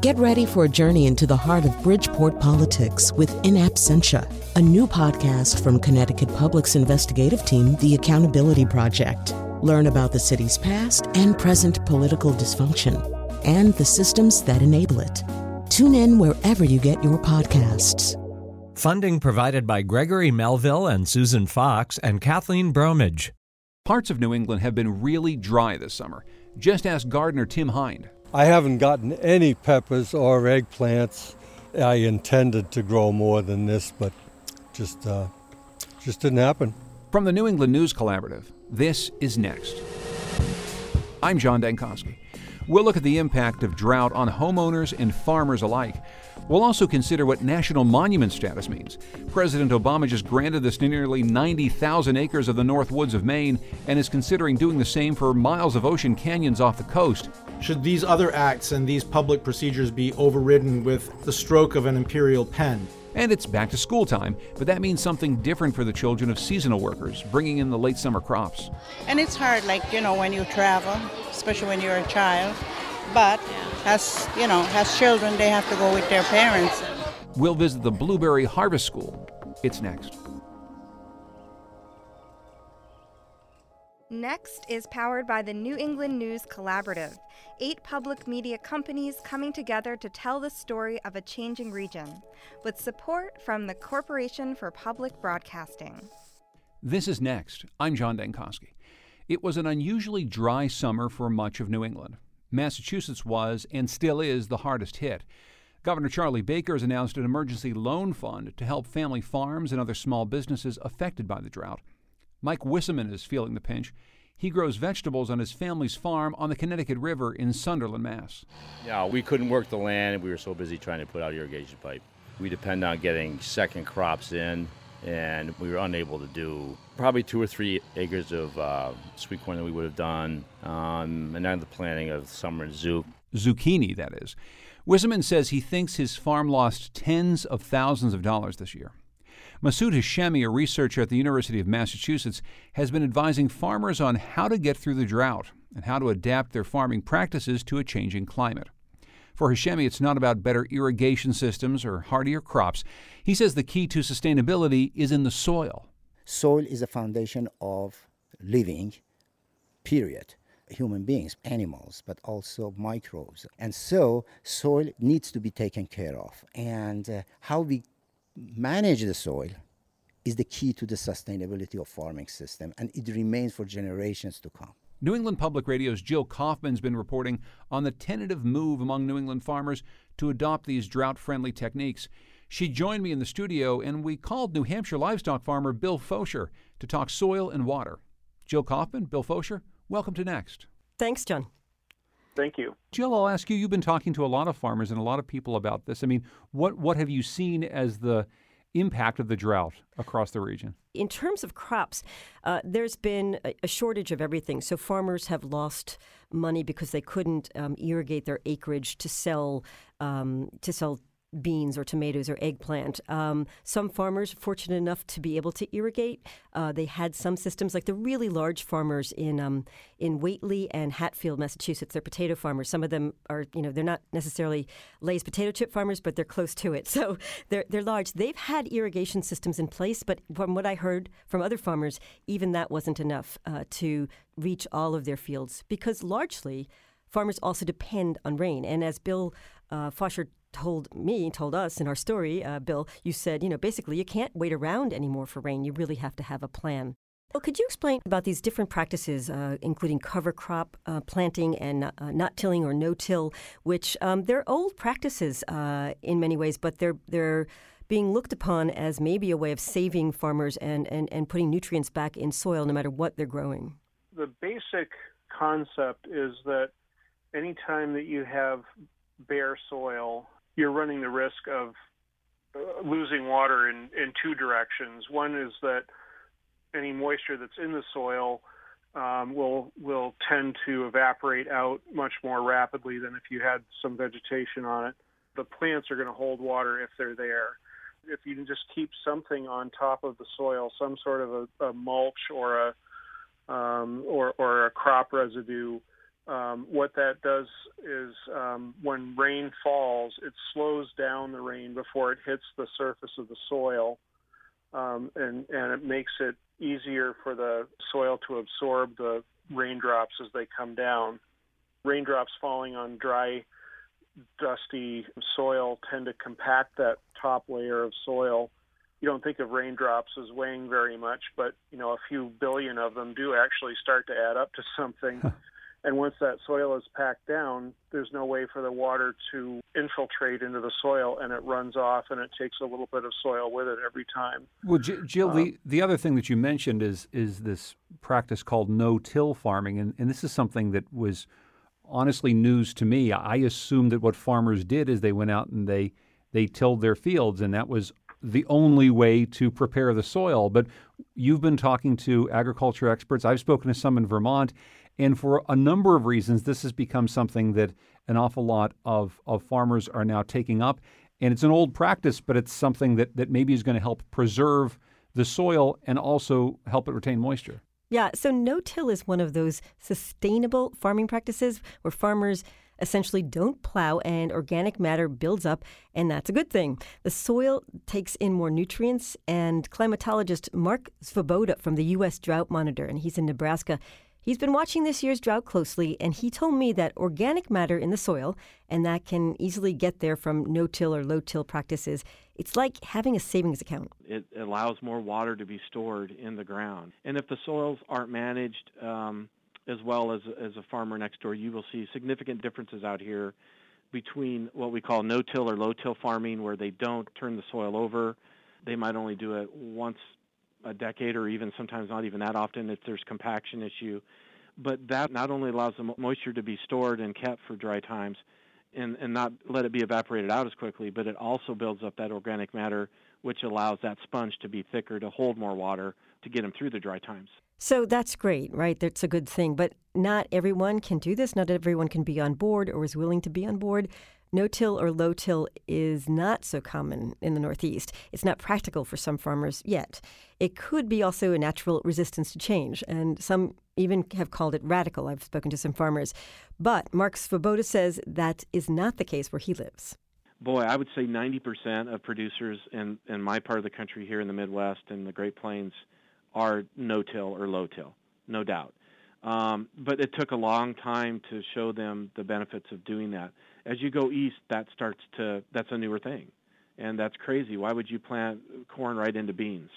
Get ready for a journey into the heart of Bridgeport politics with In Absentia, a new podcast from Connecticut Public's investigative team, The Accountability Project. Learn about the city's past and present political dysfunction and the systems that enable it. Tune in wherever you get your podcasts. Funding provided by Gregory Melville and Susan Fox and Kathleen Bromage. Parts of New England have been really dry this summer. Just ask gardener Tim Hind. I haven't gotten any peppers or eggplants. I intended to grow more than this, but just uh, just didn't happen. From the New England News Collaborative, this is next. I'm John Dankosky. We'll look at the impact of drought on homeowners and farmers alike. We'll also consider what national monument status means. President Obama just granted this nearly 90,000 acres of the North Woods of Maine and is considering doing the same for miles of ocean canyons off the coast. Should these other acts and these public procedures be overridden with the stroke of an imperial pen? And it's back to school time, but that means something different for the children of seasonal workers, bringing in the late summer crops. And it's hard, like, you know, when you travel, especially when you're a child. But as, you know, as children, they have to go with their parents. We'll visit the Blueberry Harvest School. It's next. Next is powered by the New England News Collaborative, eight public media companies coming together to tell the story of a changing region, with support from the Corporation for Public Broadcasting. This is Next. I'm John Dankosky. It was an unusually dry summer for much of New England. Massachusetts was, and still is, the hardest hit. Governor Charlie Baker has announced an emergency loan fund to help family farms and other small businesses affected by the drought. Mike Wisseman is feeling the pinch. He grows vegetables on his family's farm on the Connecticut River in Sunderland, Mass. Yeah, we couldn't work the land, we were so busy trying to put out irrigation pipe. We depend on getting second crops in, and we were unable to do probably two or three acres of uh, sweet corn that we would have done, um, and then the planting of summer zook. Zucchini, that is. Wisseman says he thinks his farm lost tens of thousands of dollars this year. Masoud Hashemi, a researcher at the University of Massachusetts, has been advising farmers on how to get through the drought and how to adapt their farming practices to a changing climate. For Hashemi, it's not about better irrigation systems or hardier crops. He says the key to sustainability is in the soil. Soil is the foundation of living, period. Human beings, animals, but also microbes. And so, soil needs to be taken care of. And uh, how we manage the soil is the key to the sustainability of farming system and it remains for generations to come. New England Public Radio's Jill Kaufman's been reporting on the tentative move among New England farmers to adopt these drought friendly techniques. She joined me in the studio and we called New Hampshire livestock farmer Bill Fosher to talk soil and water. Jill Kaufman, Bill Fosher, welcome to Next. Thanks, John. Thank you. Jill, I'll ask you, you've been talking to a lot of farmers and a lot of people about this. I mean, what, what have you seen as the impact of the drought across the region? In terms of crops, uh, there's been a, a, shortage of everything. So farmers have lost money because they couldn't um, irrigate their acreage to sell um, to sell beans or tomatoes or eggplant. Um, some farmers fortunate enough to be able to irrigate. Uh, they had some systems, like the really large farmers in um, in Whately and Hatfield, Massachusetts. They're potato farmers. Some of them are, you know, they're not necessarily Lay's potato chip farmers, but they're close to it. So they're they're large. They've had irrigation systems in place, but from what I heard from other farmers, even that wasn't enough uh, to reach all of their fields because largely farmers also depend on rain. And as Bill uh, Fosher told me, told us in our story, uh, Bill, you said, you know, basically you can't wait around anymore for rain. You really have to have a plan. Well, could you explain about these different practices, uh, including cover crop uh, planting and uh, not tilling or no-till, which um, they're old practices uh, in many ways, but they're they're being looked upon as maybe a way of saving farmers and, and, and putting nutrients back in soil no matter what they're growing. The basic concept is that anytime that you have bare soil you're running the risk of uh, losing water in, in two directions. One is that any moisture that's in the soil um, will will tend to evaporate out much more rapidly than if you had some vegetation on it. The plants are going to hold water if they're there. If you can just keep something on top of the soil, some sort of a, a mulch or a um, or, or a crop residue, um, what that does is um, when rain falls, it slows down the rain before it hits the surface of the soil, um, and and it makes it easier for the soil to absorb the raindrops as they come down. Raindrops falling on dry, dusty soil tend to compact that top layer of soil. You don't think of raindrops as weighing very much, but you know a few billion of them do actually start to add up to something. And once that soil is packed down, there's no way for the water to infiltrate into the soil, and it runs off, and it takes a little bit of soil with it every time. Well, Jill, the, um, the other thing that you mentioned is is this practice called no-till farming, and, and this is something that was honestly news to me. I assumed that what farmers did is they went out and they they tilled their fields, and that was the only way to prepare the soil. But you've been talking to agriculture experts. I've spoken to some in Vermont, and for a number of reasons, this has become something that an awful lot of, of farmers are now taking up. And it's an old practice, but it's something that, that maybe is going to help preserve the soil and also help it retain moisture. Yeah, so no till is one of those sustainable farming practices where farmers essentially don't plow and organic matter builds up, and that's a good thing. The soil takes in more nutrients, and climatologist Mark Svoboda from the U.S. Drought Monitor, and he's in Nebraska, He's been watching this year's drought closely, and he told me that organic matter in the soil, and that can easily get there from no till or low till practices, it's like having a savings account. It allows more water to be stored in the ground. And if the soils aren't managed um, as well as, as a farmer next door, you will see significant differences out here between what we call no till or low till farming, where they don't turn the soil over. They might only do it once a decade or even sometimes not even that often if there's compaction issue. But that not only allows the moisture to be stored and kept for dry times and, and not let it be evaporated out as quickly, but it also builds up that organic matter, which allows that sponge to be thicker to hold more water to get them through the dry times. So that's great, right? That's a good thing. But not everyone can do this. Not everyone can be on board or is willing to be on board. No till or low till is not so common in the Northeast. It's not practical for some farmers yet. It could be also a natural resistance to change, and some even have called it radical. I've spoken to some farmers. But Mark Svoboda says that is not the case where he lives. Boy, I would say 90% of producers in, in my part of the country here in the Midwest and the Great Plains are no till or low till, no doubt. Um, but it took a long time to show them the benefits of doing that. As you go east, that starts to that's a newer thing, and that's crazy. Why would you plant corn right into beans?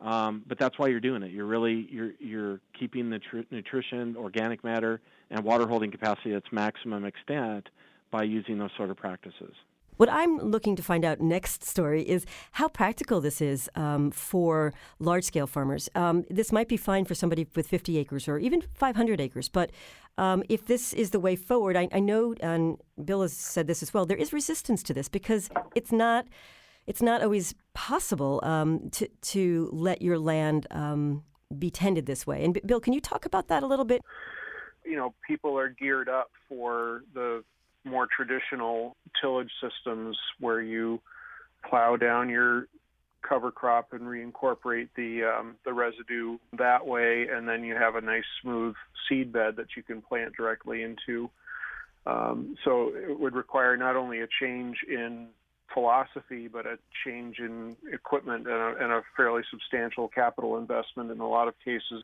Um, but that's why you're doing it. You're really you're you're keeping the tr- nutrition, organic matter, and water holding capacity at its maximum extent by using those sort of practices. What I'm looking to find out next story is how practical this is um, for large scale farmers. Um, this might be fine for somebody with 50 acres or even 500 acres, but um, if this is the way forward, I, I know, and Bill has said this as well, there is resistance to this because it's not. It's not always possible um, to to let your land um, be tended this way. And Bill, can you talk about that a little bit? You know, people are geared up for the more traditional tillage systems where you plow down your cover crop and reincorporate the um, the residue that way, and then you have a nice smooth seed bed that you can plant directly into. Um, so it would require not only a change in philosophy, but a change in equipment and a, and a fairly substantial capital investment in a lot of cases.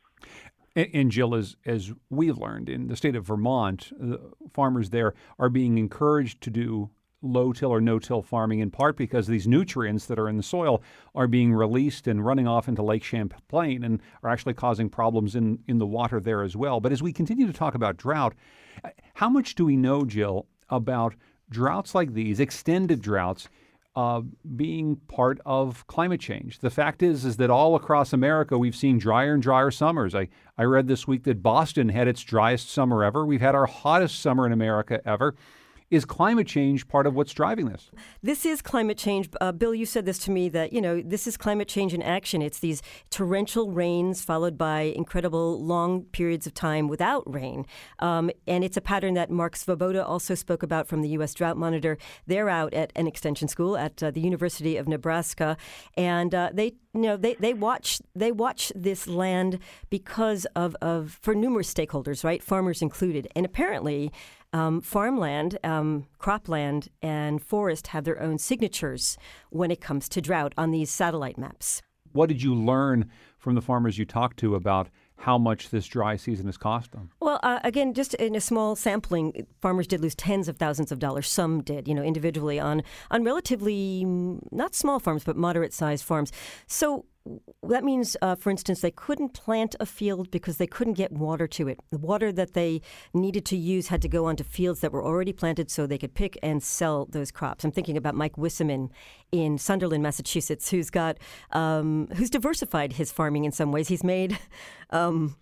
And, Jill, as, as we've learned in the state of Vermont, the farmers there are being encouraged to do low till or no till farming in part because these nutrients that are in the soil are being released and running off into Lake Champlain and are actually causing problems in, in the water there as well. But as we continue to talk about drought, uh, how much do we know, Jill, about droughts like these, extended droughts? Uh, being part of climate change. The fact is, is that all across America we've seen drier and drier summers. I, I read this week that Boston had its driest summer ever. We've had our hottest summer in America ever. Is climate change part of what's driving this? This is climate change. Uh, Bill, you said this to me that, you know, this is climate change in action. It's these torrential rains followed by incredible long periods of time without rain. Um, and it's a pattern that Mark Svoboda also spoke about from the U.S. Drought Monitor. They're out at an extension school at uh, the University of Nebraska. And uh, they you know they, they watch they watch this land because of, of for numerous stakeholders right farmers included and apparently um, farmland, um, cropland, and forest have their own signatures when it comes to drought on these satellite maps. What did you learn from the farmers you talked to about how much this dry season has cost them? Well, uh, again, just in a small sampling, farmers did lose tens of thousands of dollars. Some did, you know, individually on on relatively mm, not small farms, but moderate sized farms. So that means, uh, for instance, they couldn't plant a field because they couldn't get water to it. The water that they needed to use had to go onto fields that were already planted so they could pick and sell those crops. I'm thinking about Mike Wisseman in Sunderland, Massachusetts, who's got um, who's diversified his farming in some ways. He's made um,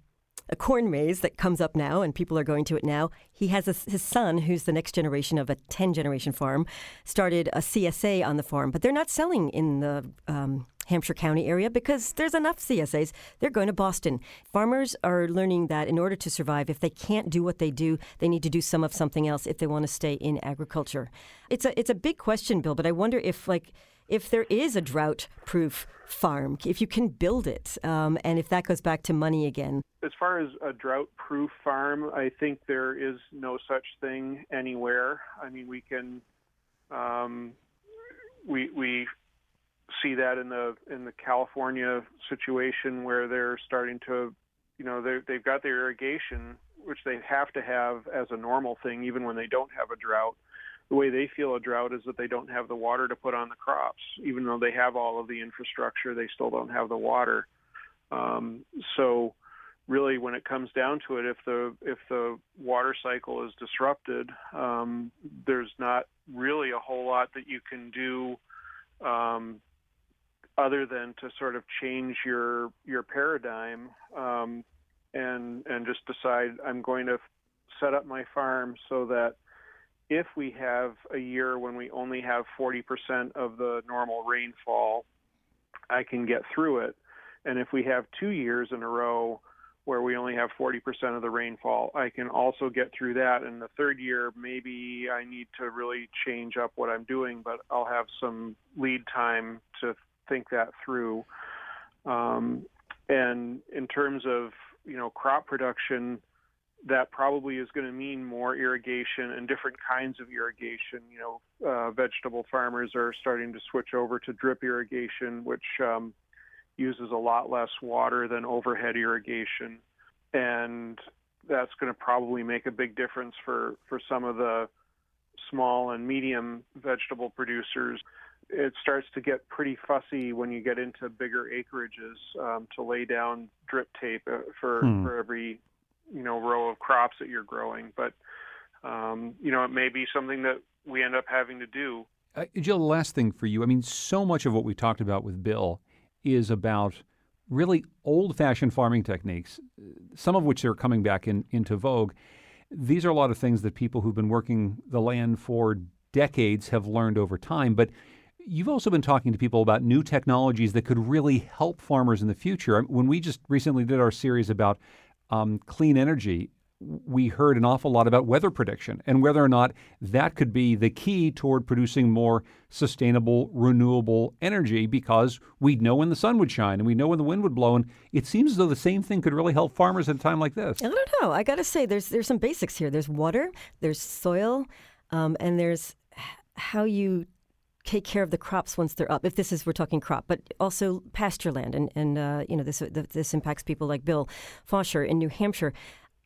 a corn maze that comes up now, and people are going to it now. He has a, his son, who's the next generation of a 10 generation farm, started a CSA on the farm, but they're not selling in the um, Hampshire County area because there's enough CSAs. They're going to Boston. Farmers are learning that in order to survive, if they can't do what they do, they need to do some of something else if they want to stay in agriculture. It's a it's a big question, Bill, but I wonder if like if there is a drought proof farm, if you can build it, um, and if that goes back to money again. As far as a drought proof farm, I think there is no such thing anywhere. I mean, we can. Um, we we see that in the in the California situation where they're starting to, you know, they they've got their irrigation, which they have to have as a normal thing, even when they don't have a drought. The way they feel a drought is that they don't have the water to put on the crops, even though they have all of the infrastructure. They still don't have the water. Um, so, really, when it comes down to it, if the if the water cycle is disrupted, um, there's not really a whole lot that you can do um, other than to sort of change your your paradigm um, and and just decide I'm going to set up my farm so that if we have a year when we only have 40% of the normal rainfall, I can get through it. And if we have two years in a row where we only have 40% of the rainfall, I can also get through that. And the third year, maybe I need to really change up what I'm doing, but I'll have some lead time to think that through. Um, and in terms of you know crop production, that probably is going to mean more irrigation and different kinds of irrigation. You know, uh, vegetable farmers are starting to switch over to drip irrigation, which um, uses a lot less water than overhead irrigation, and that's going to probably make a big difference for for some of the small and medium vegetable producers it starts to get pretty fussy when you get into bigger acreages um, to lay down drip tape uh, for hmm. for every you know row of crops that you're growing. But um, you know it may be something that we end up having to do. Uh, Jill, the last thing for you. I mean, so much of what we talked about with Bill is about really old-fashioned farming techniques, some of which are coming back in, into vogue. These are a lot of things that people who've been working the land for decades have learned over time, but You've also been talking to people about new technologies that could really help farmers in the future. When we just recently did our series about um, clean energy, we heard an awful lot about weather prediction and whether or not that could be the key toward producing more sustainable, renewable energy because we'd know when the sun would shine and we know when the wind would blow. And it seems as though the same thing could really help farmers at a time like this. I don't know. I got to say, there's there's some basics here. There's water, there's soil, um, and there's how you take care of the crops once they're up. If this is we're talking crop, but also pasture land, and and uh, you know this this impacts people like Bill Fosher in New Hampshire.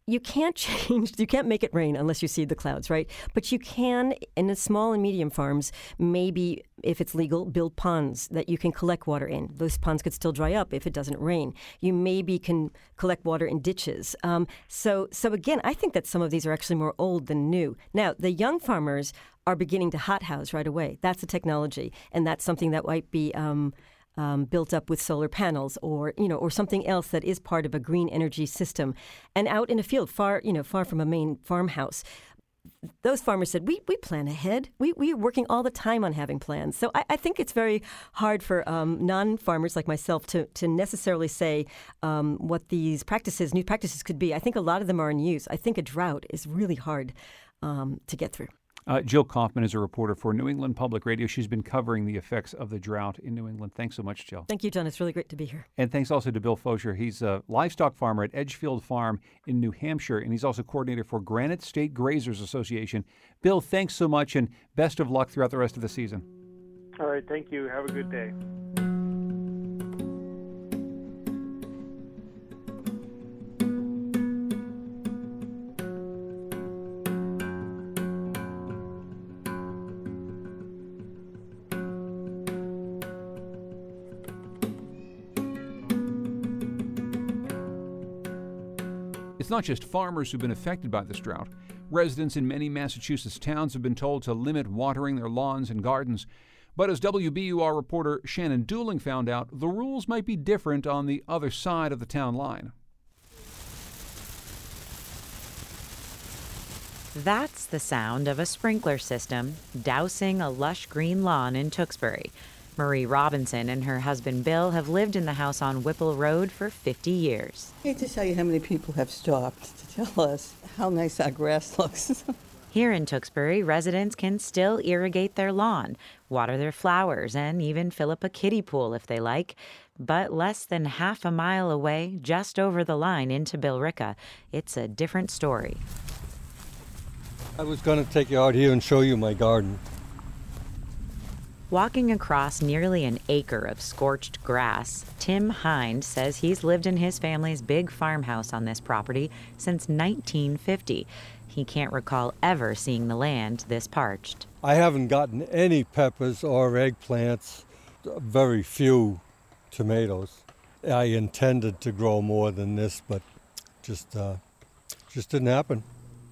You can't change, you can't make it rain unless you see the clouds, right? But you can, in the small and medium farms, maybe, if it's legal, build ponds that you can collect water in. Those ponds could still dry up if it doesn't rain. You maybe can collect water in ditches. Um, so, so again, I think that some of these are actually more old than new. Now, the young farmers are beginning to hothouse right away. That's a technology, and that's something that might be um, um, built up with solar panels, or you know, or something else that is part of a green energy system, and out in a field, far you know, far from a main farmhouse. those farmers said, we, we plan ahead. We, we are working all the time on having plans. So I, I think it's very hard for um, non farmers like myself to, to necessarily say um, what these practices, new practices could be. I think a lot of them are in use. I think a drought is really hard um, to get through. Uh, Jill Kaufman is a reporter for New England Public Radio. She's been covering the effects of the drought in New England. Thanks so much, Jill. Thank you, John. It's really great to be here. And thanks also to Bill Fosher. He's a livestock farmer at Edgefield Farm in New Hampshire, and he's also coordinator for Granite State Grazers Association. Bill, thanks so much, and best of luck throughout the rest of the season. All right. Thank you. Have a good day. It's not just farmers who've been affected by this drought. Residents in many Massachusetts towns have been told to limit watering their lawns and gardens. But as WBUR reporter Shannon Dooling found out, the rules might be different on the other side of the town line. That's the sound of a sprinkler system dousing a lush green lawn in Tewksbury. Marie Robinson and her husband Bill have lived in the house on Whipple Road for 50 years. I hate to tell you how many people have stopped to tell us how nice our grass looks. Here in Tewksbury, residents can still irrigate their lawn, water their flowers, and even fill up a kiddie pool if they like. But less than half a mile away, just over the line into Billerica, it's a different story. I was going to take you out here and show you my garden. Walking across nearly an acre of scorched grass, Tim Hind says he's lived in his family's big farmhouse on this property since 1950. He can't recall ever seeing the land this parched. I haven't gotten any peppers or eggplants, very few tomatoes. I intended to grow more than this, but just uh, just didn't happen.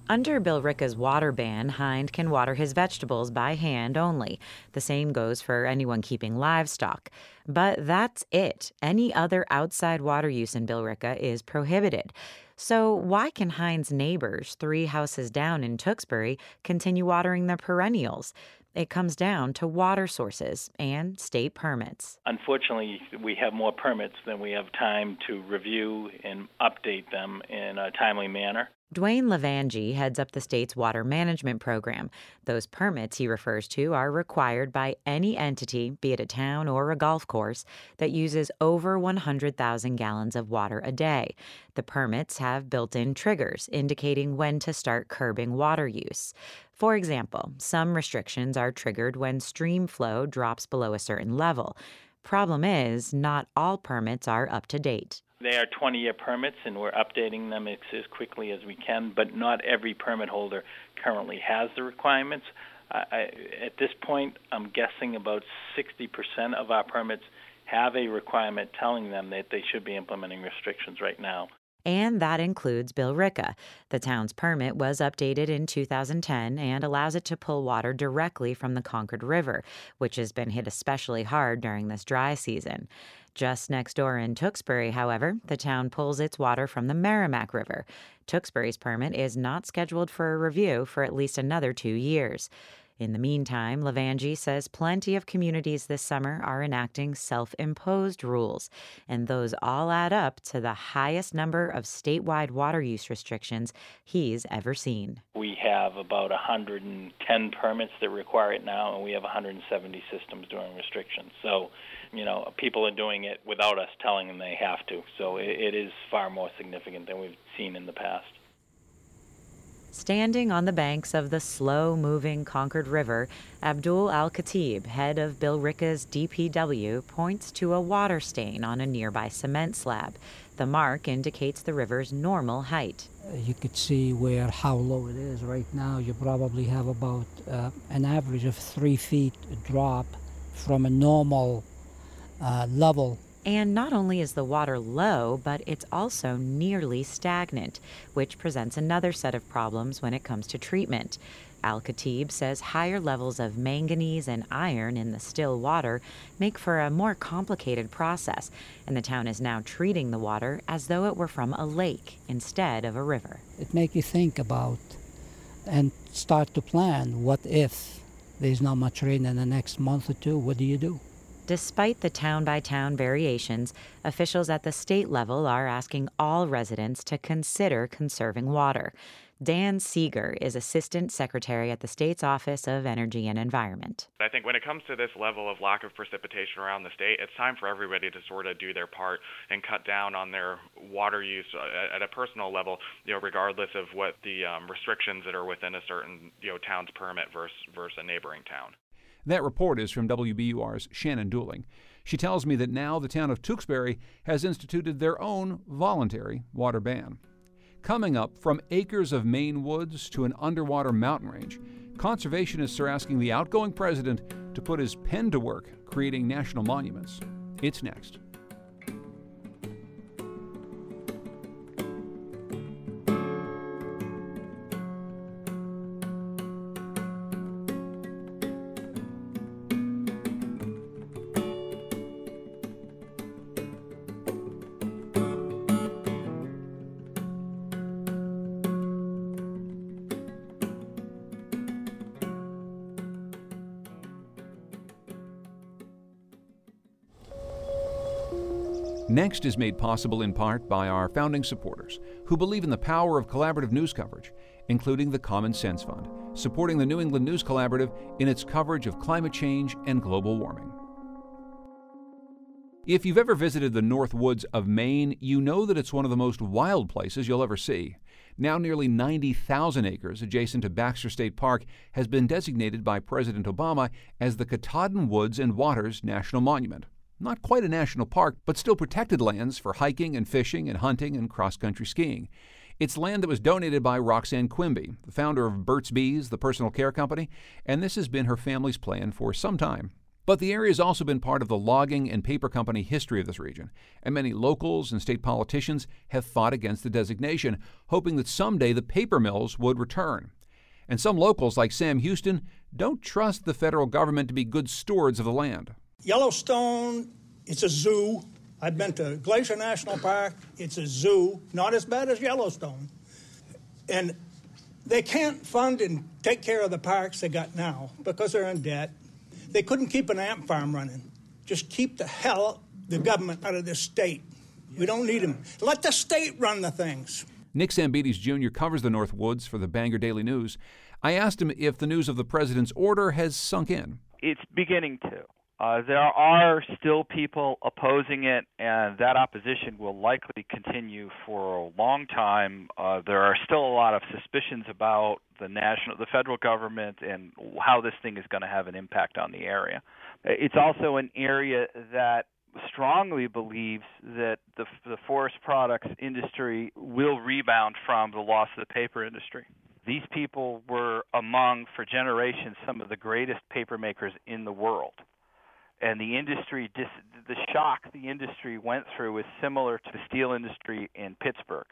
Under Billerica's water ban, Hind can water his vegetables by hand only. The same goes for anyone keeping livestock. But that's it. Any other outside water use in Billerica is prohibited. So, why can Hind's neighbors, three houses down in Tewksbury, continue watering their perennials? It comes down to water sources and state permits. Unfortunately, we have more permits than we have time to review and update them in a timely manner. Dwayne Levangie heads up the state's water management program. Those permits he refers to are required by any entity, be it a town or a golf course, that uses over 100,000 gallons of water a day. The permits have built in triggers indicating when to start curbing water use. For example, some restrictions are triggered when stream flow drops below a certain level. Problem is, not all permits are up to date. They are 20 year permits, and we're updating them as, as quickly as we can, but not every permit holder currently has the requirements. I, at this point, I'm guessing about 60% of our permits have a requirement telling them that they should be implementing restrictions right now. And that includes Billerica. The town's permit was updated in 2010 and allows it to pull water directly from the Concord River, which has been hit especially hard during this dry season. Just next door in Tewksbury, however, the town pulls its water from the Merrimack River. Tewksbury's permit is not scheduled for a review for at least another two years. In the meantime, Levangie says plenty of communities this summer are enacting self imposed rules, and those all add up to the highest number of statewide water use restrictions he's ever seen. We have about 110 permits that require it now, and we have 170 systems doing restrictions. So, you know, people are doing it without us telling them they have to. So it, it is far more significant than we've seen in the past. Standing on the banks of the slow moving Concord River, Abdul Al Khatib, head of Billerica's DPW, points to a water stain on a nearby cement slab. The mark indicates the river's normal height. You could see where how low it is right now. You probably have about uh, an average of three feet drop from a normal uh, level and not only is the water low, but it's also nearly stagnant, which presents another set of problems when it comes to treatment. Al Khatib says higher levels of manganese and iron in the still water make for a more complicated process, and the town is now treating the water as though it were from a lake instead of a river. It makes you think about and start to plan what if there's not much rain in the next month or two, what do you do? Despite the town by town variations, officials at the state level are asking all residents to consider conserving water. Dan Sieger is Assistant Secretary at the state's Office of Energy and Environment. I think when it comes to this level of lack of precipitation around the state, it's time for everybody to sort of do their part and cut down on their water use uh, at a personal level, you know, regardless of what the um, restrictions that are within a certain, you know, town's permit versus, versus a neighboring town. That report is from WBUR's Shannon Dooling. She tells me that now the town of Tewksbury has instituted their own voluntary water ban. Coming up, from acres of Maine woods to an underwater mountain range, conservationists are asking the outgoing president to put his pen to work creating national monuments. It's next. Next is made possible in part by our founding supporters who believe in the power of collaborative news coverage, including the Common Sense Fund, supporting the New England News Collaborative in its coverage of climate change and global warming. If you've ever visited the North Woods of Maine, you know that it's one of the most wild places you'll ever see. Now, nearly 90,000 acres adjacent to Baxter State Park has been designated by President Obama as the Katahdin Woods and Waters National Monument. Not quite a national park, but still protected lands for hiking and fishing and hunting and cross country skiing. It's land that was donated by Roxanne Quimby, the founder of Burt's Bees, the personal care company, and this has been her family's plan for some time. But the area has also been part of the logging and paper company history of this region, and many locals and state politicians have fought against the designation, hoping that someday the paper mills would return. And some locals, like Sam Houston, don't trust the federal government to be good stewards of the land. Yellowstone, it's a zoo. I've been to Glacier National Park, it's a zoo, not as bad as Yellowstone. And they can't fund and take care of the parks they got now because they're in debt. They couldn't keep an ant farm running. Just keep the hell the government out of this state. We don't need them. Let the state run the things. Nick Sambides Jr. covers the North Woods for the Bangor Daily News. I asked him if the news of the president's order has sunk in. It's beginning to. Uh, there are still people opposing it, and that opposition will likely continue for a long time. Uh, there are still a lot of suspicions about the national, the federal government, and how this thing is going to have an impact on the area. It's also an area that strongly believes that the, the forest products industry will rebound from the loss of the paper industry. These people were among, for generations, some of the greatest paper makers in the world and the industry the shock the industry went through is similar to the steel industry in Pittsburgh.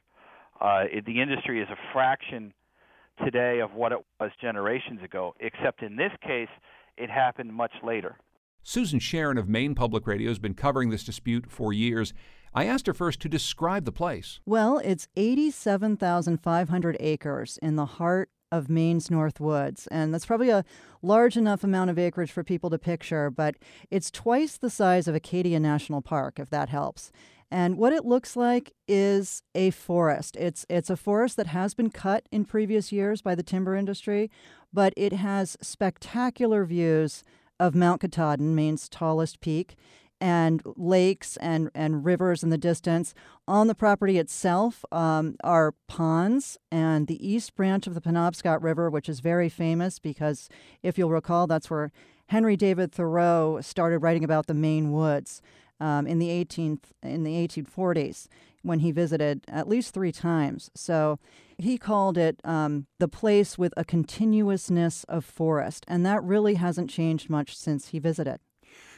Uh, it, the industry is a fraction today of what it was generations ago, except in this case, it happened much later. Susan Sharon of Maine Public Radio has been covering this dispute for years. I asked her first to describe the place. Well, it's 87,500 acres in the heart of Maine's North Woods. And that's probably a large enough amount of acreage for people to picture, but it's twice the size of Acadia National Park, if that helps. And what it looks like is a forest. It's it's a forest that has been cut in previous years by the timber industry, but it has spectacular views of Mount Katahdin, Maine's tallest peak and lakes and, and rivers in the distance. On the property itself um, are ponds and the east branch of the Penobscot River, which is very famous because, if you'll recall, that's where Henry David Thoreau started writing about the Maine woods um, in the 18th in the 1840s when he visited at least three times. So he called it um, the place with a continuousness of forest, and that really hasn't changed much since he visited.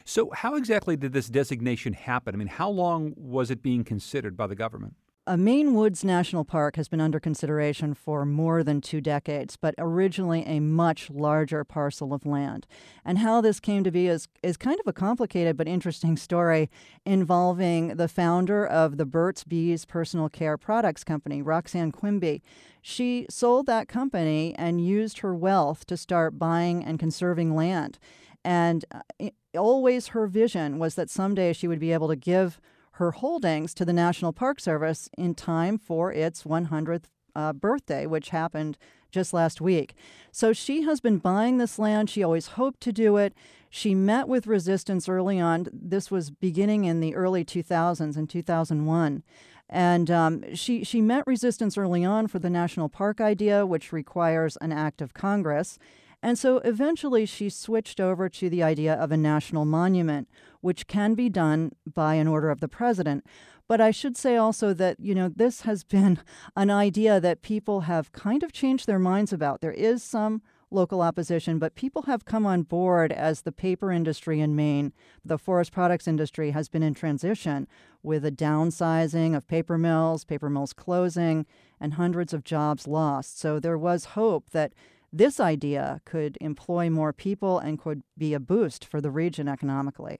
So, how exactly did this designation happen? I mean, how long was it being considered by the government? a Maine Woods National Park has been under consideration for more than two decades, but originally a much larger parcel of land. And how this came to be is, is kind of a complicated but interesting story involving the founder of the Burt's Bees Personal Care Products Company, Roxanne Quimby. She sold that company and used her wealth to start buying and conserving land. And uh, always her vision was that someday she would be able to give her holdings to the National Park Service in time for its 100th uh, birthday, which happened just last week. So she has been buying this land. She always hoped to do it. She met with resistance early on. This was beginning in the early 2000s, in 2001. And um, she, she met resistance early on for the national park idea, which requires an act of Congress. And so eventually she switched over to the idea of a national monument, which can be done by an order of the president. But I should say also that, you know, this has been an idea that people have kind of changed their minds about. There is some local opposition, but people have come on board as the paper industry in Maine, the forest products industry, has been in transition with a downsizing of paper mills, paper mills closing, and hundreds of jobs lost. So there was hope that this idea could employ more people and could be a boost for the region economically.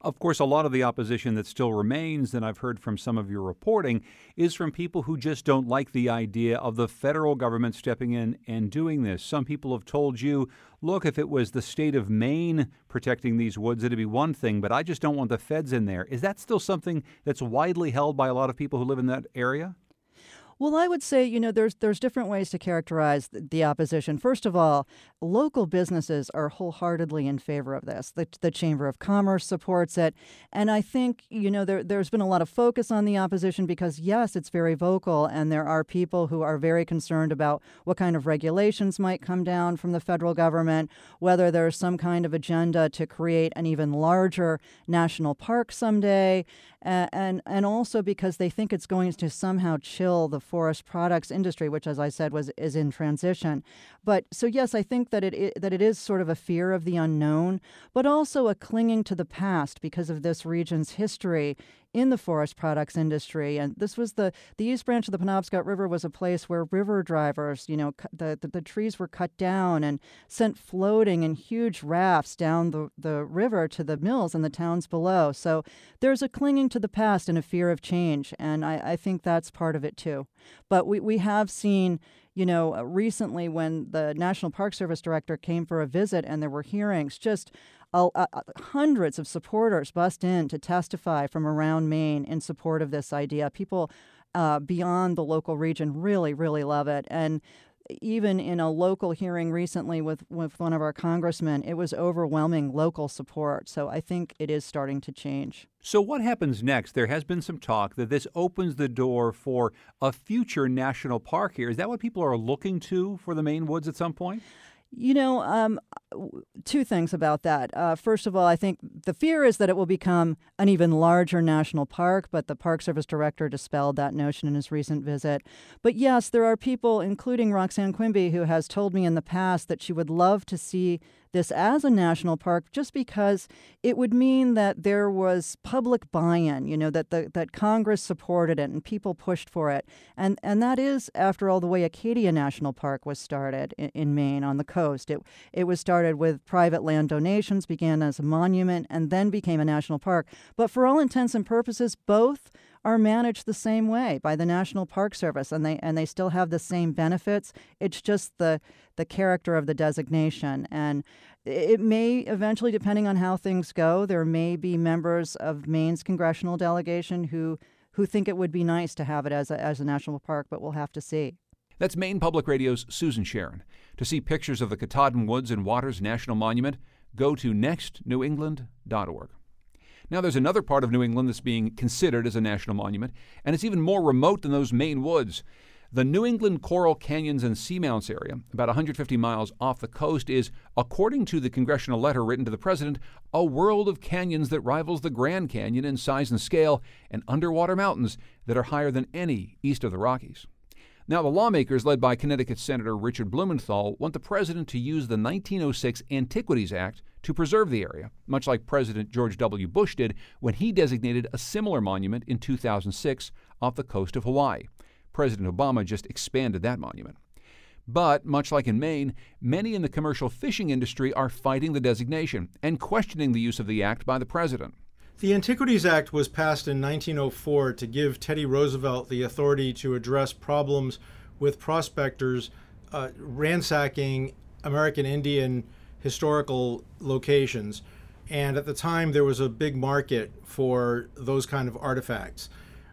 Of course, a lot of the opposition that still remains, and I've heard from some of your reporting, is from people who just don't like the idea of the federal government stepping in and doing this. Some people have told you, look, if it was the state of Maine protecting these woods, it'd be one thing, but I just don't want the feds in there. Is that still something that's widely held by a lot of people who live in that area? Well, I would say, you know, there's there's different ways to characterize the, the, opposition. First of all, local businesses are wholeheartedly in favor of this. The, the Chamber of Commerce supports it, and I think, you know, there there's been a lot of focus on the opposition because yes, it's very vocal, and there are people who are very concerned about what kind of regulations might come down from the federal government, whether there's some kind of agenda to create an even larger national park someday, and and, also because they think it's going to somehow chill the forest products industry, which, as I said, was is in transition. But so yes, I think that it, it that it is sort of a fear of the unknown, but also a clinging to the past because of this region's history in the forest products industry. And this was the the East Branch of the Penobscot River was a place where river drivers, you know, the, the, the trees were cut down and sent floating in huge rafts down the, the river to the mills and the towns below. So there's a clinging to the past and a fear of change. And I, I think that's part of it too. But we, we have seen you know, recently when the National Park Service director came for a visit and there were hearings, just uh, uh, hundreds of supporters bust in to testify from around Maine in support of this idea. People uh, beyond the local region really, really love it. And even in a local hearing recently with, with one of our congressmen, it was overwhelming local support. So I think it is starting to change. So, what happens next? There has been some talk that this opens the door for a future national park here. Is that what people are looking to for the Maine Woods at some point? You know, um, two things about that. Uh, first of all, I think the fear is that it will become an even larger national park, but the Park Service director dispelled that notion in his recent visit. But yes, there are people, including Roxanne Quimby, who has told me in the past that she would love to see this as a national park just because it would mean that there was public buy-in, you know, that the, that Congress supported it and people pushed for it. And and that is after all the way Acadia National Park was started in, in Maine on the coast. It it was started with private land donations, began as a monument and then became a national park. But for all intents and purposes both are managed the same way by the National Park Service and they and they still have the same benefits. It's just the the character of the designation and it may eventually depending on how things go there may be members of Maine's congressional delegation who who think it would be nice to have it as a, as a national park but we'll have to see. That's Maine Public Radio's Susan Sharon. To see pictures of the Katahdin Woods and Waters National Monument, go to nextnewengland.org. Now, there's another part of New England that's being considered as a national monument, and it's even more remote than those Maine woods. The New England Coral Canyons and Seamounts area, about 150 miles off the coast, is, according to the congressional letter written to the president, a world of canyons that rivals the Grand Canyon in size and scale, and underwater mountains that are higher than any east of the Rockies. Now, the lawmakers, led by Connecticut Senator Richard Blumenthal, want the president to use the 1906 Antiquities Act to preserve the area, much like President George W. Bush did when he designated a similar monument in 2006 off the coast of Hawaii. President Obama just expanded that monument. But, much like in Maine, many in the commercial fishing industry are fighting the designation and questioning the use of the act by the president. The Antiquities Act was passed in 1904 to give Teddy Roosevelt the authority to address problems with prospectors uh, ransacking American Indian historical locations. And at the time, there was a big market for those kind of artifacts.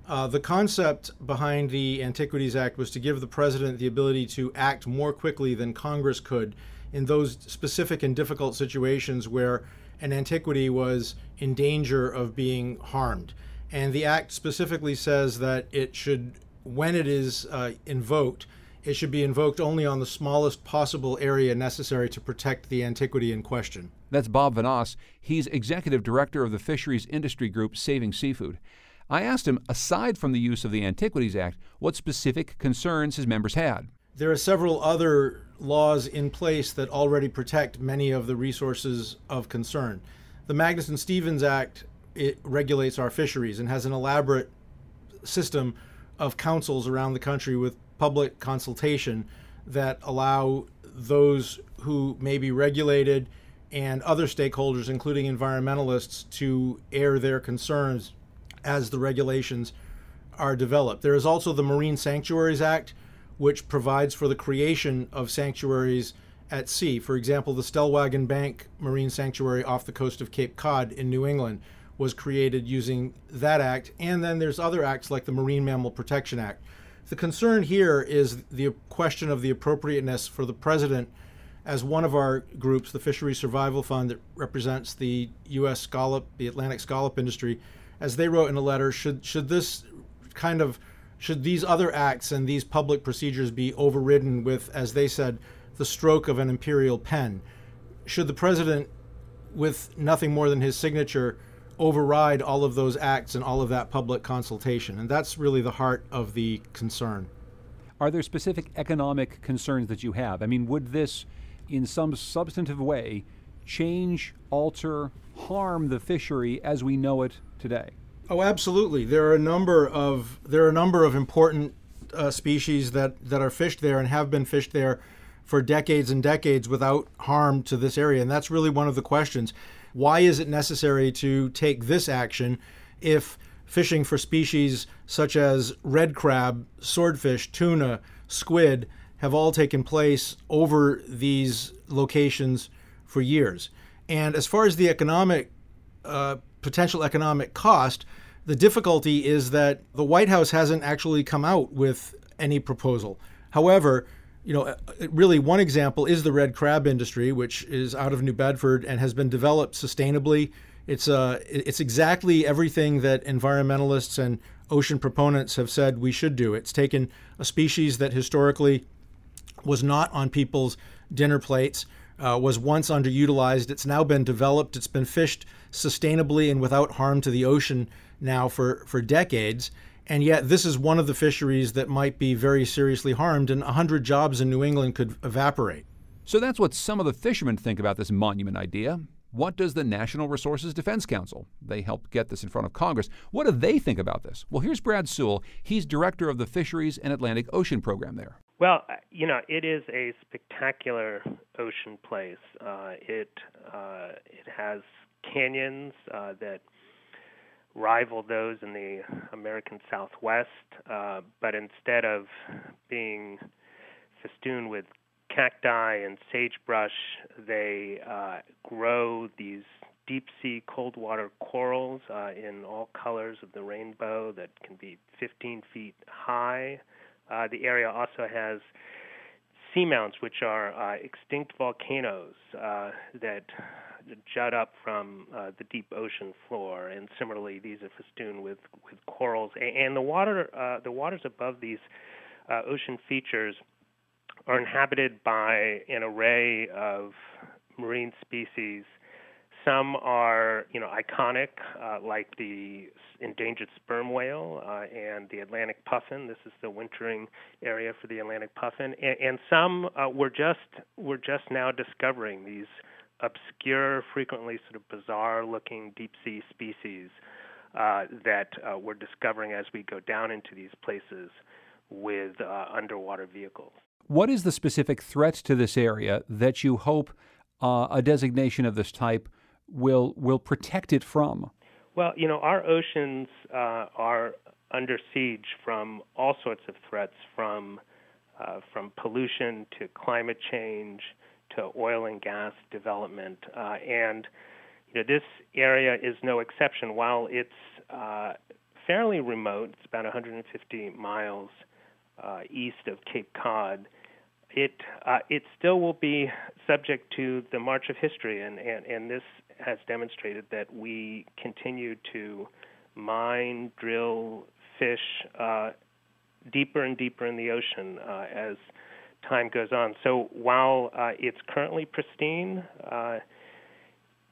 Uh, the concept behind the Antiquities Act was to give the president the ability to act more quickly than Congress could in those specific and difficult situations where an antiquity was in danger of being harmed. And the act specifically says that it should, when it is uh, invoked, it should be invoked only on the smallest possible area necessary to protect the antiquity in question. That's Bob Vanasse. He's executive director of the fisheries industry group Saving Seafood. I asked him, aside from the use of the Antiquities Act, what specific concerns his members had. There are several other laws in place that already protect many of the resources of concern. The Magnuson Stevens Act it regulates our fisheries and has an elaborate system of councils around the country with public consultation that allow those who may be regulated and other stakeholders, including environmentalists, to air their concerns as the regulations are developed. There is also the Marine Sanctuaries Act, which provides for the creation of sanctuaries at sea. For example, the Stellwagen Bank Marine Sanctuary off the coast of Cape Cod in New England was created using that act. And then there's other acts like the Marine Mammal Protection Act. The concern here is the question of the appropriateness for the president as one of our groups, the Fisheries Survival Fund that represents the U.S. scallop, the Atlantic scallop industry, as they wrote in a letter, should should this kind of should these other acts and these public procedures be overridden with, as they said, the stroke of an imperial pen? Should the president, with nothing more than his signature, override all of those acts and all of that public consultation? And that's really the heart of the concern. Are there specific economic concerns that you have? I mean, would this, in some substantive way, change, alter, harm the fishery as we know it today? Oh, absolutely. There are a number of there are a number of important uh, species that that are fished there and have been fished there for decades and decades without harm to this area, and that's really one of the questions. Why is it necessary to take this action if fishing for species such as red crab, swordfish, tuna, squid have all taken place over these locations for years? And as far as the economic uh, potential economic cost, the difficulty is that the White House hasn't actually come out with any proposal. However, you know, uh, really one example is the red crab industry, which is out of New Bedford and has been developed sustainably. It's uh, it's exactly everything that environmentalists and ocean proponents have said we should do. It's taken a species that historically was not on people's dinner plates uh, was once underutilized. It's now been developed. It's been fished sustainably and without harm to the ocean now for, for decades. And yet, this is one of the fisheries that might be very seriously harmed, and 100 jobs in New England could evaporate. So that's what some of the fishermen think about this monument idea. What does the Natural Resources Defense Council? They helped get this in front of Congress. What do they think about this? Well, here's Brad Sewell. He's director of the Fisheries and Atlantic Ocean program there. Well, uh, you know, it is a spectacular ocean place. Uh, it uh, it has canyons uh, that rival those in the American Southwest, uh, but instead of being festooned with cacti and sagebrush, they uh, grow these deep sea cold water corals in all colors of the rainbow that can be 15 feet high. Uh, the area also has seamounts, which are uh, extinct volcanoes uh, that jut up from uh, the deep ocean floor, and similarly, these are festooned with with corals. And the water, uh, the waters above these uh, ocean features are inhabited by an array of marine species some are, you know, iconic, uh, like the endangered sperm whale uh, and the Atlantic puffin. This is the wintering area for the Atlantic puffin, and, and some uh, we're just we're just now discovering these obscure, frequently sort of bizarre-looking deep sea species. uh, that uh, we're discovering as we go down into these places with uh, underwater vehicles. What is the specific threat to this area that you hope uh, a designation of this type will will protect it from? Well, you know, our oceans uh, are under siege from all sorts of threats, from uh, from pollution to climate change to oil and gas development, uh, and you know, this area is no exception. While it's uh, fairly remote, it's about 150 miles uh, east of Cape Cod. It uh, it still will be subject to the march of history, and, and, and this has demonstrated that we continue to mine, drill, fish uh, deeper and deeper in the ocean uh, as time goes on. So while uh, it's currently pristine, uh,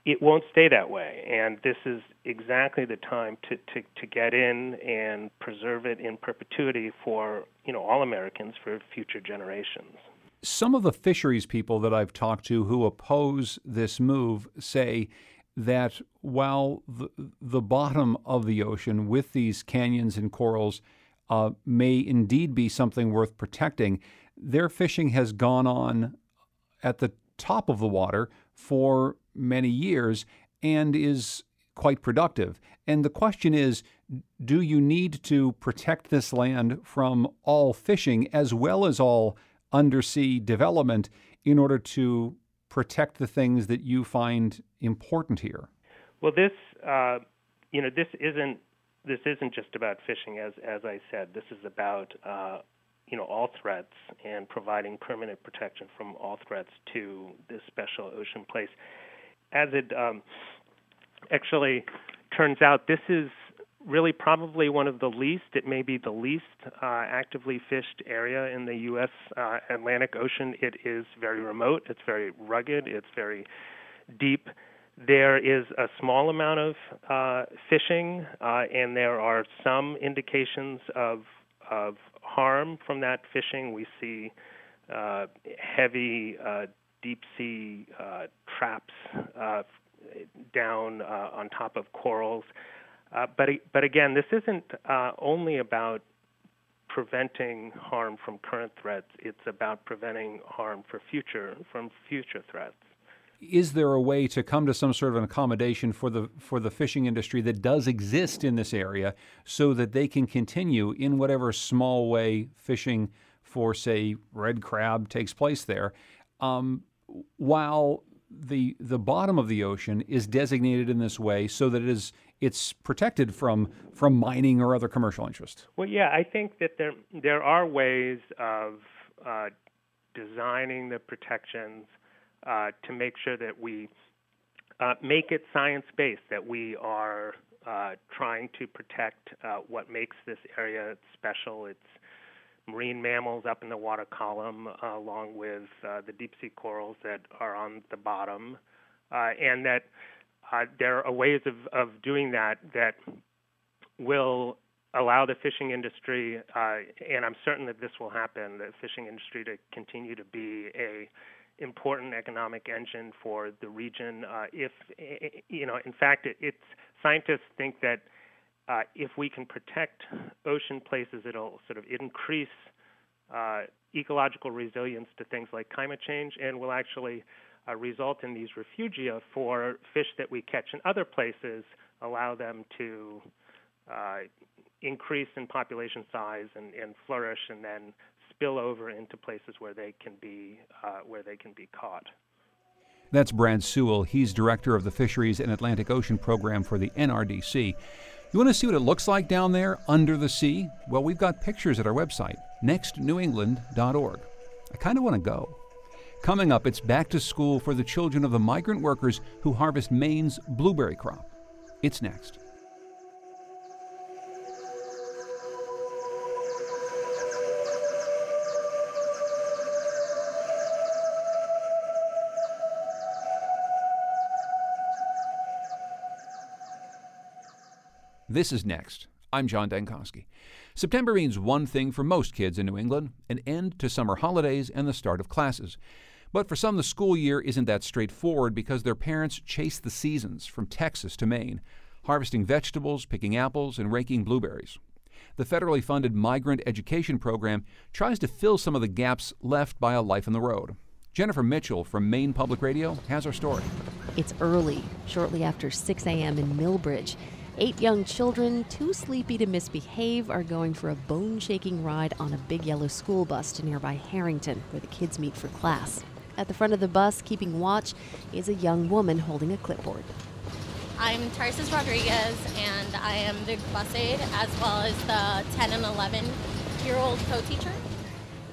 it won't stay that way. And this is exactly the time to, to, to get in and preserve it in perpetuity for you know all Americans for future generations. Some of the fisheries people that I've talked to who oppose this move say that while the, the bottom of the ocean with these canyons and corals uh, may indeed be something worth protecting, their fishing has gone on at the top of the water for many years and is quite productive. And the question is do you need to protect this land from all fishing as well as all undersea development in order to protect the things that you find important here? Well, this, uh, you know, this isn't this isn't just about fishing, as as I said. This is about uh, you know all threats and providing permanent protection from all threats to this special ocean place. As it um, actually turns out, this is really probably one of the least, it may be the least uh, actively fished area in the U.S. Uh, Atlantic Ocean. It is very remote, it's very rugged, it's very deep. There is a small amount of uh, fishing, uh, and there are some indications of of harm from that fishing. We see uh, heavy uh, deep sea traps down on top of corals. Uh, but but again, this isn't only about preventing harm from current threats. It's about preventing harm for future from future threats is there a way to come to some sort of an accommodation for the for the fishing industry that does exist in this area so that they can continue in whatever small way fishing for say red crab takes place there um, while the the bottom of the ocean is designated in this way so that it is it's protected from from mining or other commercial interests. Well, yeah, I think that there there are ways of uh, designing the protections uh, to make sure that we uh, make it science based, that we are uh, trying to protect uh, what makes this area special. It's marine mammals up in the water column, uh, along with the deep sea corals that are on the bottom, and that there are ways of, of doing that that will allow the fishing industry, uh, and I'm certain that this will happen, the fishing industry to continue to be a important economic engine for the region. Uh, if you know, in fact, it, it's scientists think that uh, if we can protect ocean places, it'll sort of increase uh, ecological resilience to things like climate change, and will actually uh, result in these refugia for fish that we catch in other places, allow them to uh, increase in population size and, and flourish, and then spill over into places where they can be uh, where they can be caught. That's Brad Sewell. He's director of the Fisheries and Atlantic Ocean Program for the NRDC. You want to see what it looks like down there under the sea? Well, we've got pictures at our website, nextnewengland.org. I kind of want to go. Coming up, it's back to school for the children of the migrant workers who harvest Maine's blueberry crop. It's next. This is Next. I'm John Dankosky. September means one thing for most kids in New England an end to summer holidays and the start of classes. But for some, the school year isn't that straightforward because their parents chase the seasons from Texas to Maine. harvesting vegetables, picking apples, and raking blueberries. The federally funded migrant education program tries to fill some of the gaps left by a life on the road. Jennifer Mitchell from Maine Public Radio has our story. It's early, shortly after 6 a.m. in Milbridge. Eight young children, too sleepy to misbehave, are going for a bone shaking ride on a big yellow school bus to nearby Harrington, where the kids meet for class. At the front of the bus, keeping watch, is a young woman holding a clipboard. I'm Tarsis Rodriguez, and I am the bus aide as well as the 10 and 11 year old co teacher.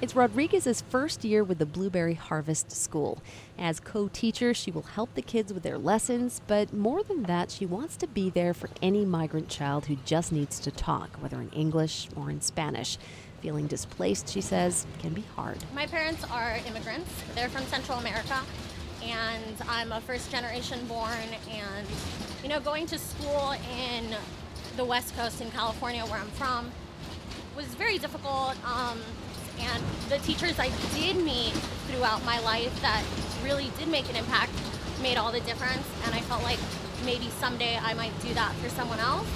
It's Rodriguez's first year with the Blueberry Harvest School. As co teacher, she will help the kids with their lessons, but more than that, she wants to be there for any migrant child who just needs to talk, whether in English or in Spanish. Feeling displaced, she says, can be hard. My parents are immigrants, they're from Central America, and I'm a first generation born. And, you know, going to school in the West Coast in California, where I'm from, was very difficult. Um, and the teachers I did meet throughout my life that really did make an impact made all the difference. And I felt like maybe someday I might do that for someone else.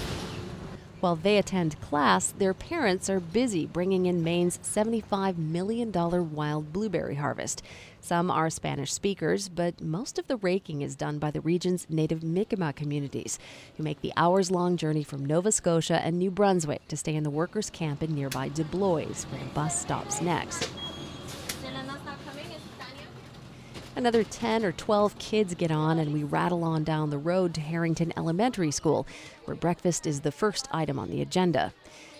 While they attend class, their parents are busy bringing in Maine's $75 million wild blueberry harvest. Some are Spanish speakers, but most of the raking is done by the region's native Mi'kmaq communities, who make the hours long journey from Nova Scotia and New Brunswick to stay in the workers' camp in nearby Deblois, where the bus stops next. Another 10 or 12 kids get on, and we rattle on down the road to Harrington Elementary School, where breakfast is the first item on the agenda.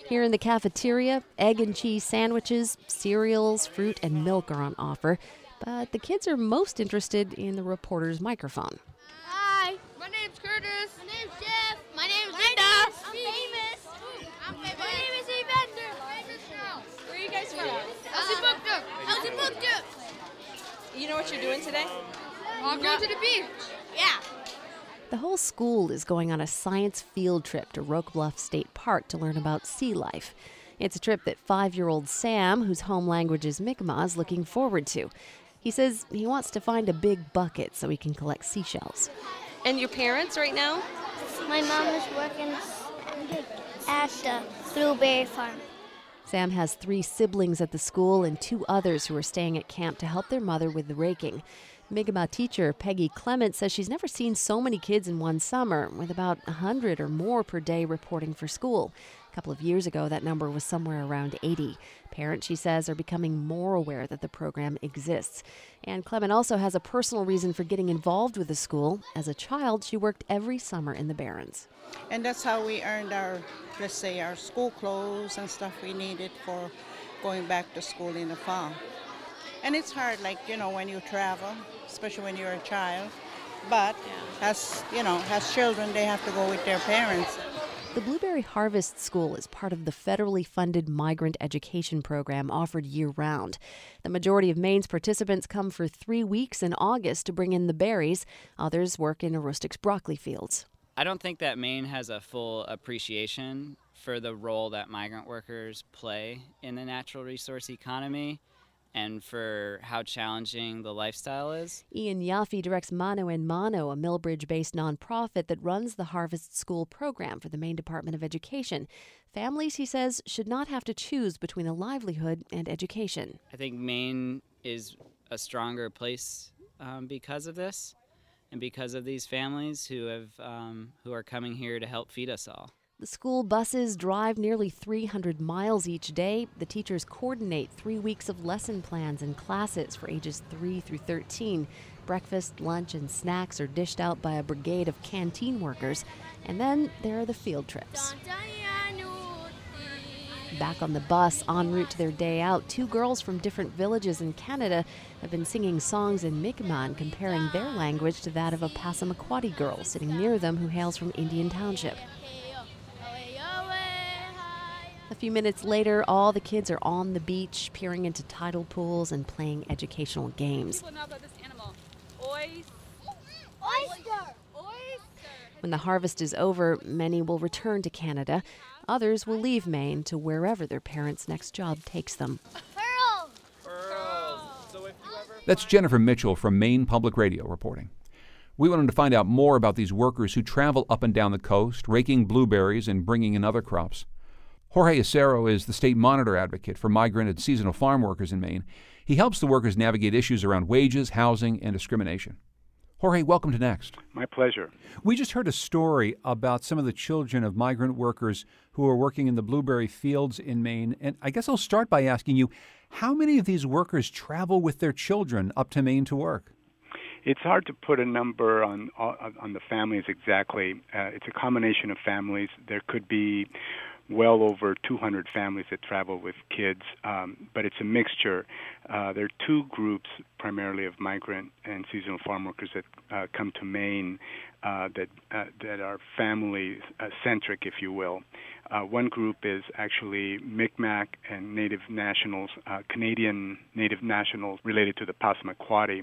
Here in the cafeteria, egg and cheese sandwiches, cereals, fruit, and milk are on offer, but the kids are most interested in the reporter's microphone. Hi, my name's Curtis. My name's Jeff. My name's Linda. I'm famous. I'm famous. My name is Evander. Where are you guys from? Elsipogtog Elsie Booked You know what you're doing today? I'm going to the beach. Yeah. The whole school is going on a science field trip to Roque Bluff State Park to learn about sea life. It's a trip that five year old Sam, whose home language is Mi'kmaq, is looking forward to. He says he wants to find a big bucket so he can collect seashells. And your parents right now? My mom is working at the blueberry farm. Sam has three siblings at the school and two others who are staying at camp to help their mother with the raking. Mi'kmaq teacher Peggy Clement says she's never seen so many kids in one summer, with about 100 or more per day reporting for school. A couple of years ago, that number was somewhere around 80. Parents, she says, are becoming more aware that the program exists. And Clement also has a personal reason for getting involved with the school. As a child, she worked every summer in the Barrens. And that's how we earned our, let's say, our school clothes and stuff we needed for going back to school in the fall. And it's hard, like, you know, when you travel, especially when you're a child. But as, you know, as children, they have to go with their parents. The Blueberry Harvest School is part of the federally funded migrant education program offered year round. The majority of Maine's participants come for three weeks in August to bring in the berries. Others work in Aroostook's broccoli fields. I don't think that Maine has a full appreciation for the role that migrant workers play in the natural resource economy and for how challenging the lifestyle is. Ian Yaffe directs Mano en Mano, a Milbridge based nonprofit that runs the Harvest School program for the Maine Department of Education. Families, he says, should not have to choose between a livelihood and education. I think Maine is a stronger place um, because of this and because of these families who have um, who are coming here to help feed us all. The school buses drive nearly 300 miles each day. The teachers coordinate three weeks of lesson plans and classes for ages 3 through 13. Breakfast, lunch, and snacks are dished out by a brigade of canteen workers. And then there are the field trips. Back on the bus, en route to their day out, two girls from different villages in Canada have been singing songs in Mi'kmaq, comparing their language to that of a Passamaquoddy girl sitting near them who hails from Indian Township. A few minutes later, all the kids are on the beach, peering into tidal pools and playing educational games. When the harvest is over, many will return to Canada. Others will leave Maine to wherever their parents' next job takes them. That's Jennifer Mitchell from Maine Public Radio reporting. We wanted to find out more about these workers who travel up and down the coast, raking blueberries and bringing in other crops. Jorge Acero is the state monitor advocate for migrant and seasonal farm workers in Maine. He helps the workers navigate issues around wages, housing, and discrimination. Jorge, welcome to Next. My pleasure. We just heard a story about some of the children of migrant workers who are working in the blueberry fields in Maine. And I guess I'll start by asking you how many of these workers travel with their children up to Maine to work? It's hard to put a number on on the families exactly. Uh, it's a combination of families. There could be well over 200 families that travel with kids, um, but it's a mixture. Uh, there are two groups primarily of migrant and seasonal farm workers that uh, come to Maine uh, that uh, that are family centric, if you will. Uh, one group is actually Micmac and Native nationals, uh, Canadian Native nationals related to the Passamaquoddy.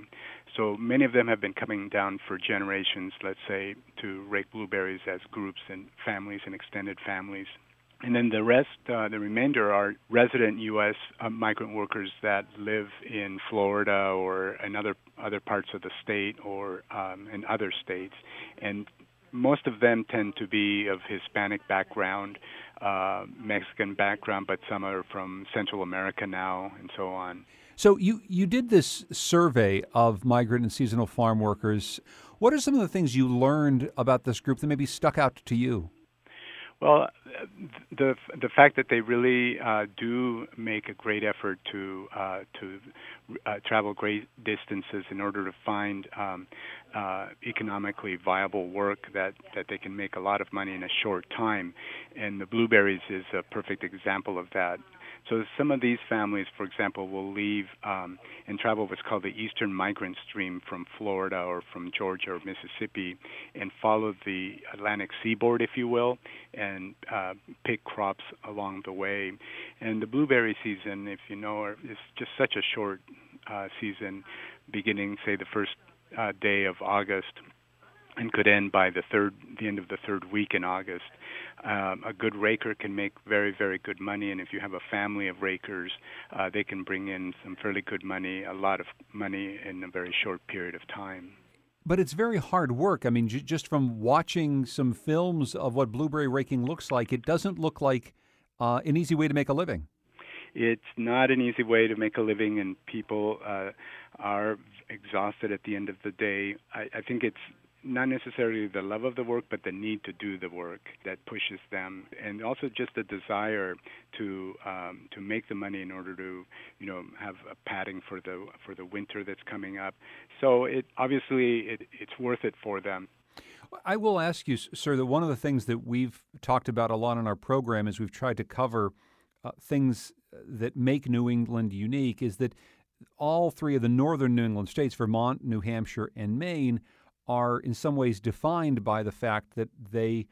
So many of them have been coming down for generations, let's say, to rake blueberries as groups and families and extended families. And then the rest, uh, the remainder, are resident U.S. Uh, migrant workers that live in Florida or in other other parts of the state or um, in other states, and most of them tend to be of Hispanic background, uh, Mexican background, but some are from Central America now, and so on. So you you did this survey of migrant and seasonal farm workers. What are some of the things you learned about this group that maybe stuck out to you? Well, the the fact that they really uh, do make a great effort to uh, to uh, travel great distances in order to find um, uh, economically viable work that that they can make a lot of money in a short time, and the blueberries is a perfect example of that. So some of these families, for example, will leave um, and travel what's called the Eastern Migrant Stream from Florida or from Georgia or Mississippi, and follow the Atlantic seaboard, if you will, and uh, pick crops along the way. And the blueberry season, if you know, is just such a short uh, season, beginning say the first uh, day of August and could end by the third the end of the third week in August. Um, a good raker can make very very good money, and if you have a family of rakers, uh, they can bring in some fairly good money, a lot of money in a very short period of time. But it's very hard work. I mean, j- just from watching some films of what blueberry raking looks like, it doesn't look like uh, an easy way to make a living. It's not an easy way to make a living, and people uh, are exhausted at the end of the day. I, I think it's not necessarily the love of the work, but the need to do the work that pushes them, and also just the desire to um, to make the money in order to, you know, have a padding for the for the winter that's coming up. So it obviously it, it's worth it for them. I will ask you, sir, that one of the things that we've talked about a lot in our program is we've tried to cover uh, things that make New England unique is that all three of the northern New England states, Vermont, New Hampshire, and Maine, are in some ways defined by the fact that they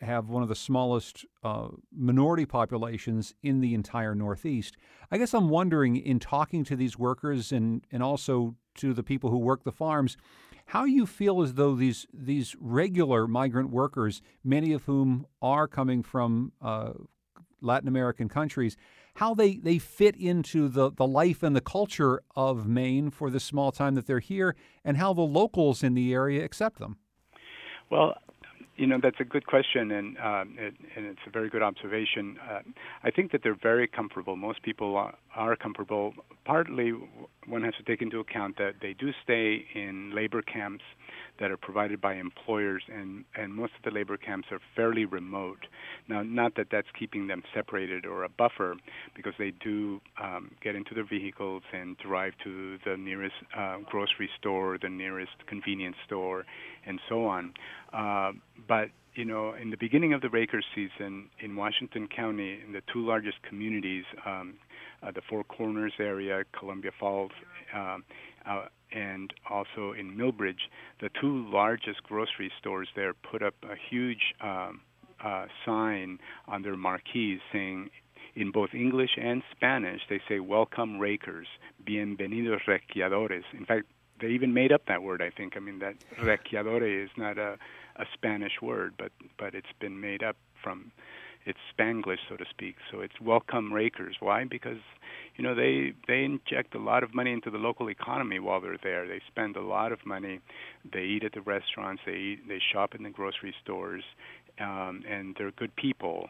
have one of the smallest uh, minority populations in the entire Northeast. I guess I'm wondering, in talking to these workers and, and also to the people who work the farms, how you feel as though these these regular migrant workers, many of whom are coming from uh, Latin American countries, how they, they fit into the, the life and the culture of Maine for the small time that they're here, and how the locals in the area accept them. Well, you know that's a good question, and uh, it, and it's a very good observation. Uh, I think that they're very comfortable. Most people are, are comfortable. Partly, one has to take into account that they do stay in labor camps that are provided by employers, and, and most of the labor camps are fairly remote. Now, not that that's keeping them separated or a buffer, because they do um, get into their vehicles and drive to the nearest uh, grocery store, the nearest convenience store, and so on. Uh, but you know, in the beginning of the raker season in Washington County, in the two largest communities, um, uh, the Four Corners area, Columbia Falls, um, uh, and also in Milbridge, the two largest grocery stores there put up a huge um, uh, sign on their marquees saying, in both English and Spanish, they say, Welcome Rakers, Bienvenidos Requiadores. In fact, they even made up that word, I think. I mean, that requiadore is not a, a Spanish word, but, but it's been made up from it's Spanglish, so to speak. So it's welcome rakers. Why? Because you know they they inject a lot of money into the local economy while they're there. They spend a lot of money. They eat at the restaurants. They eat. They shop in the grocery stores, um, and they're good people.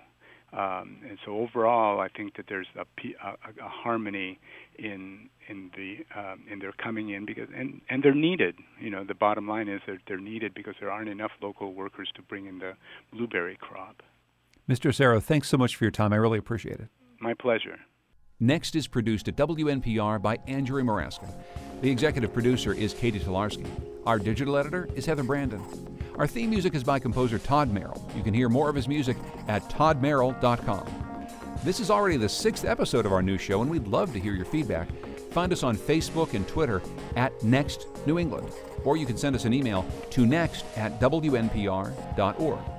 Um, and so overall, I think that there's a, a, a harmony in in the um, in their coming in because and and they're needed. You know, the bottom line is that they're needed because there aren't enough local workers to bring in the blueberry crop. Mr. Acero, thanks so much for your time. I really appreciate it. My pleasure. Next is produced at WNPR by Andrew Maraska. The executive producer is Catie Talarski. Our digital editor is Heather Brandon. Our theme music is by composer Todd Merrill. You can hear more of his music at toddmerrill.com. This is already the sixth episode of our new show, and we'd love to hear your feedback. Find us on Facebook and Twitter at Next New England, or you can send us an email to next at wnpr.org.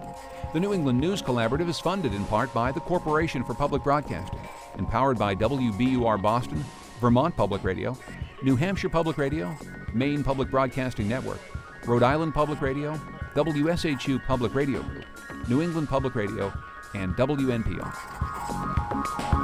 The New England News Collaborative is funded in part by the Corporation for Public Broadcasting, and powered by WBUR Boston, Vermont Public Radio, New Hampshire Public Radio, Maine Public Broadcasting Network, Rhode Island Public Radio, WSHU Public Radio Group, New England Public Radio, and WNPR.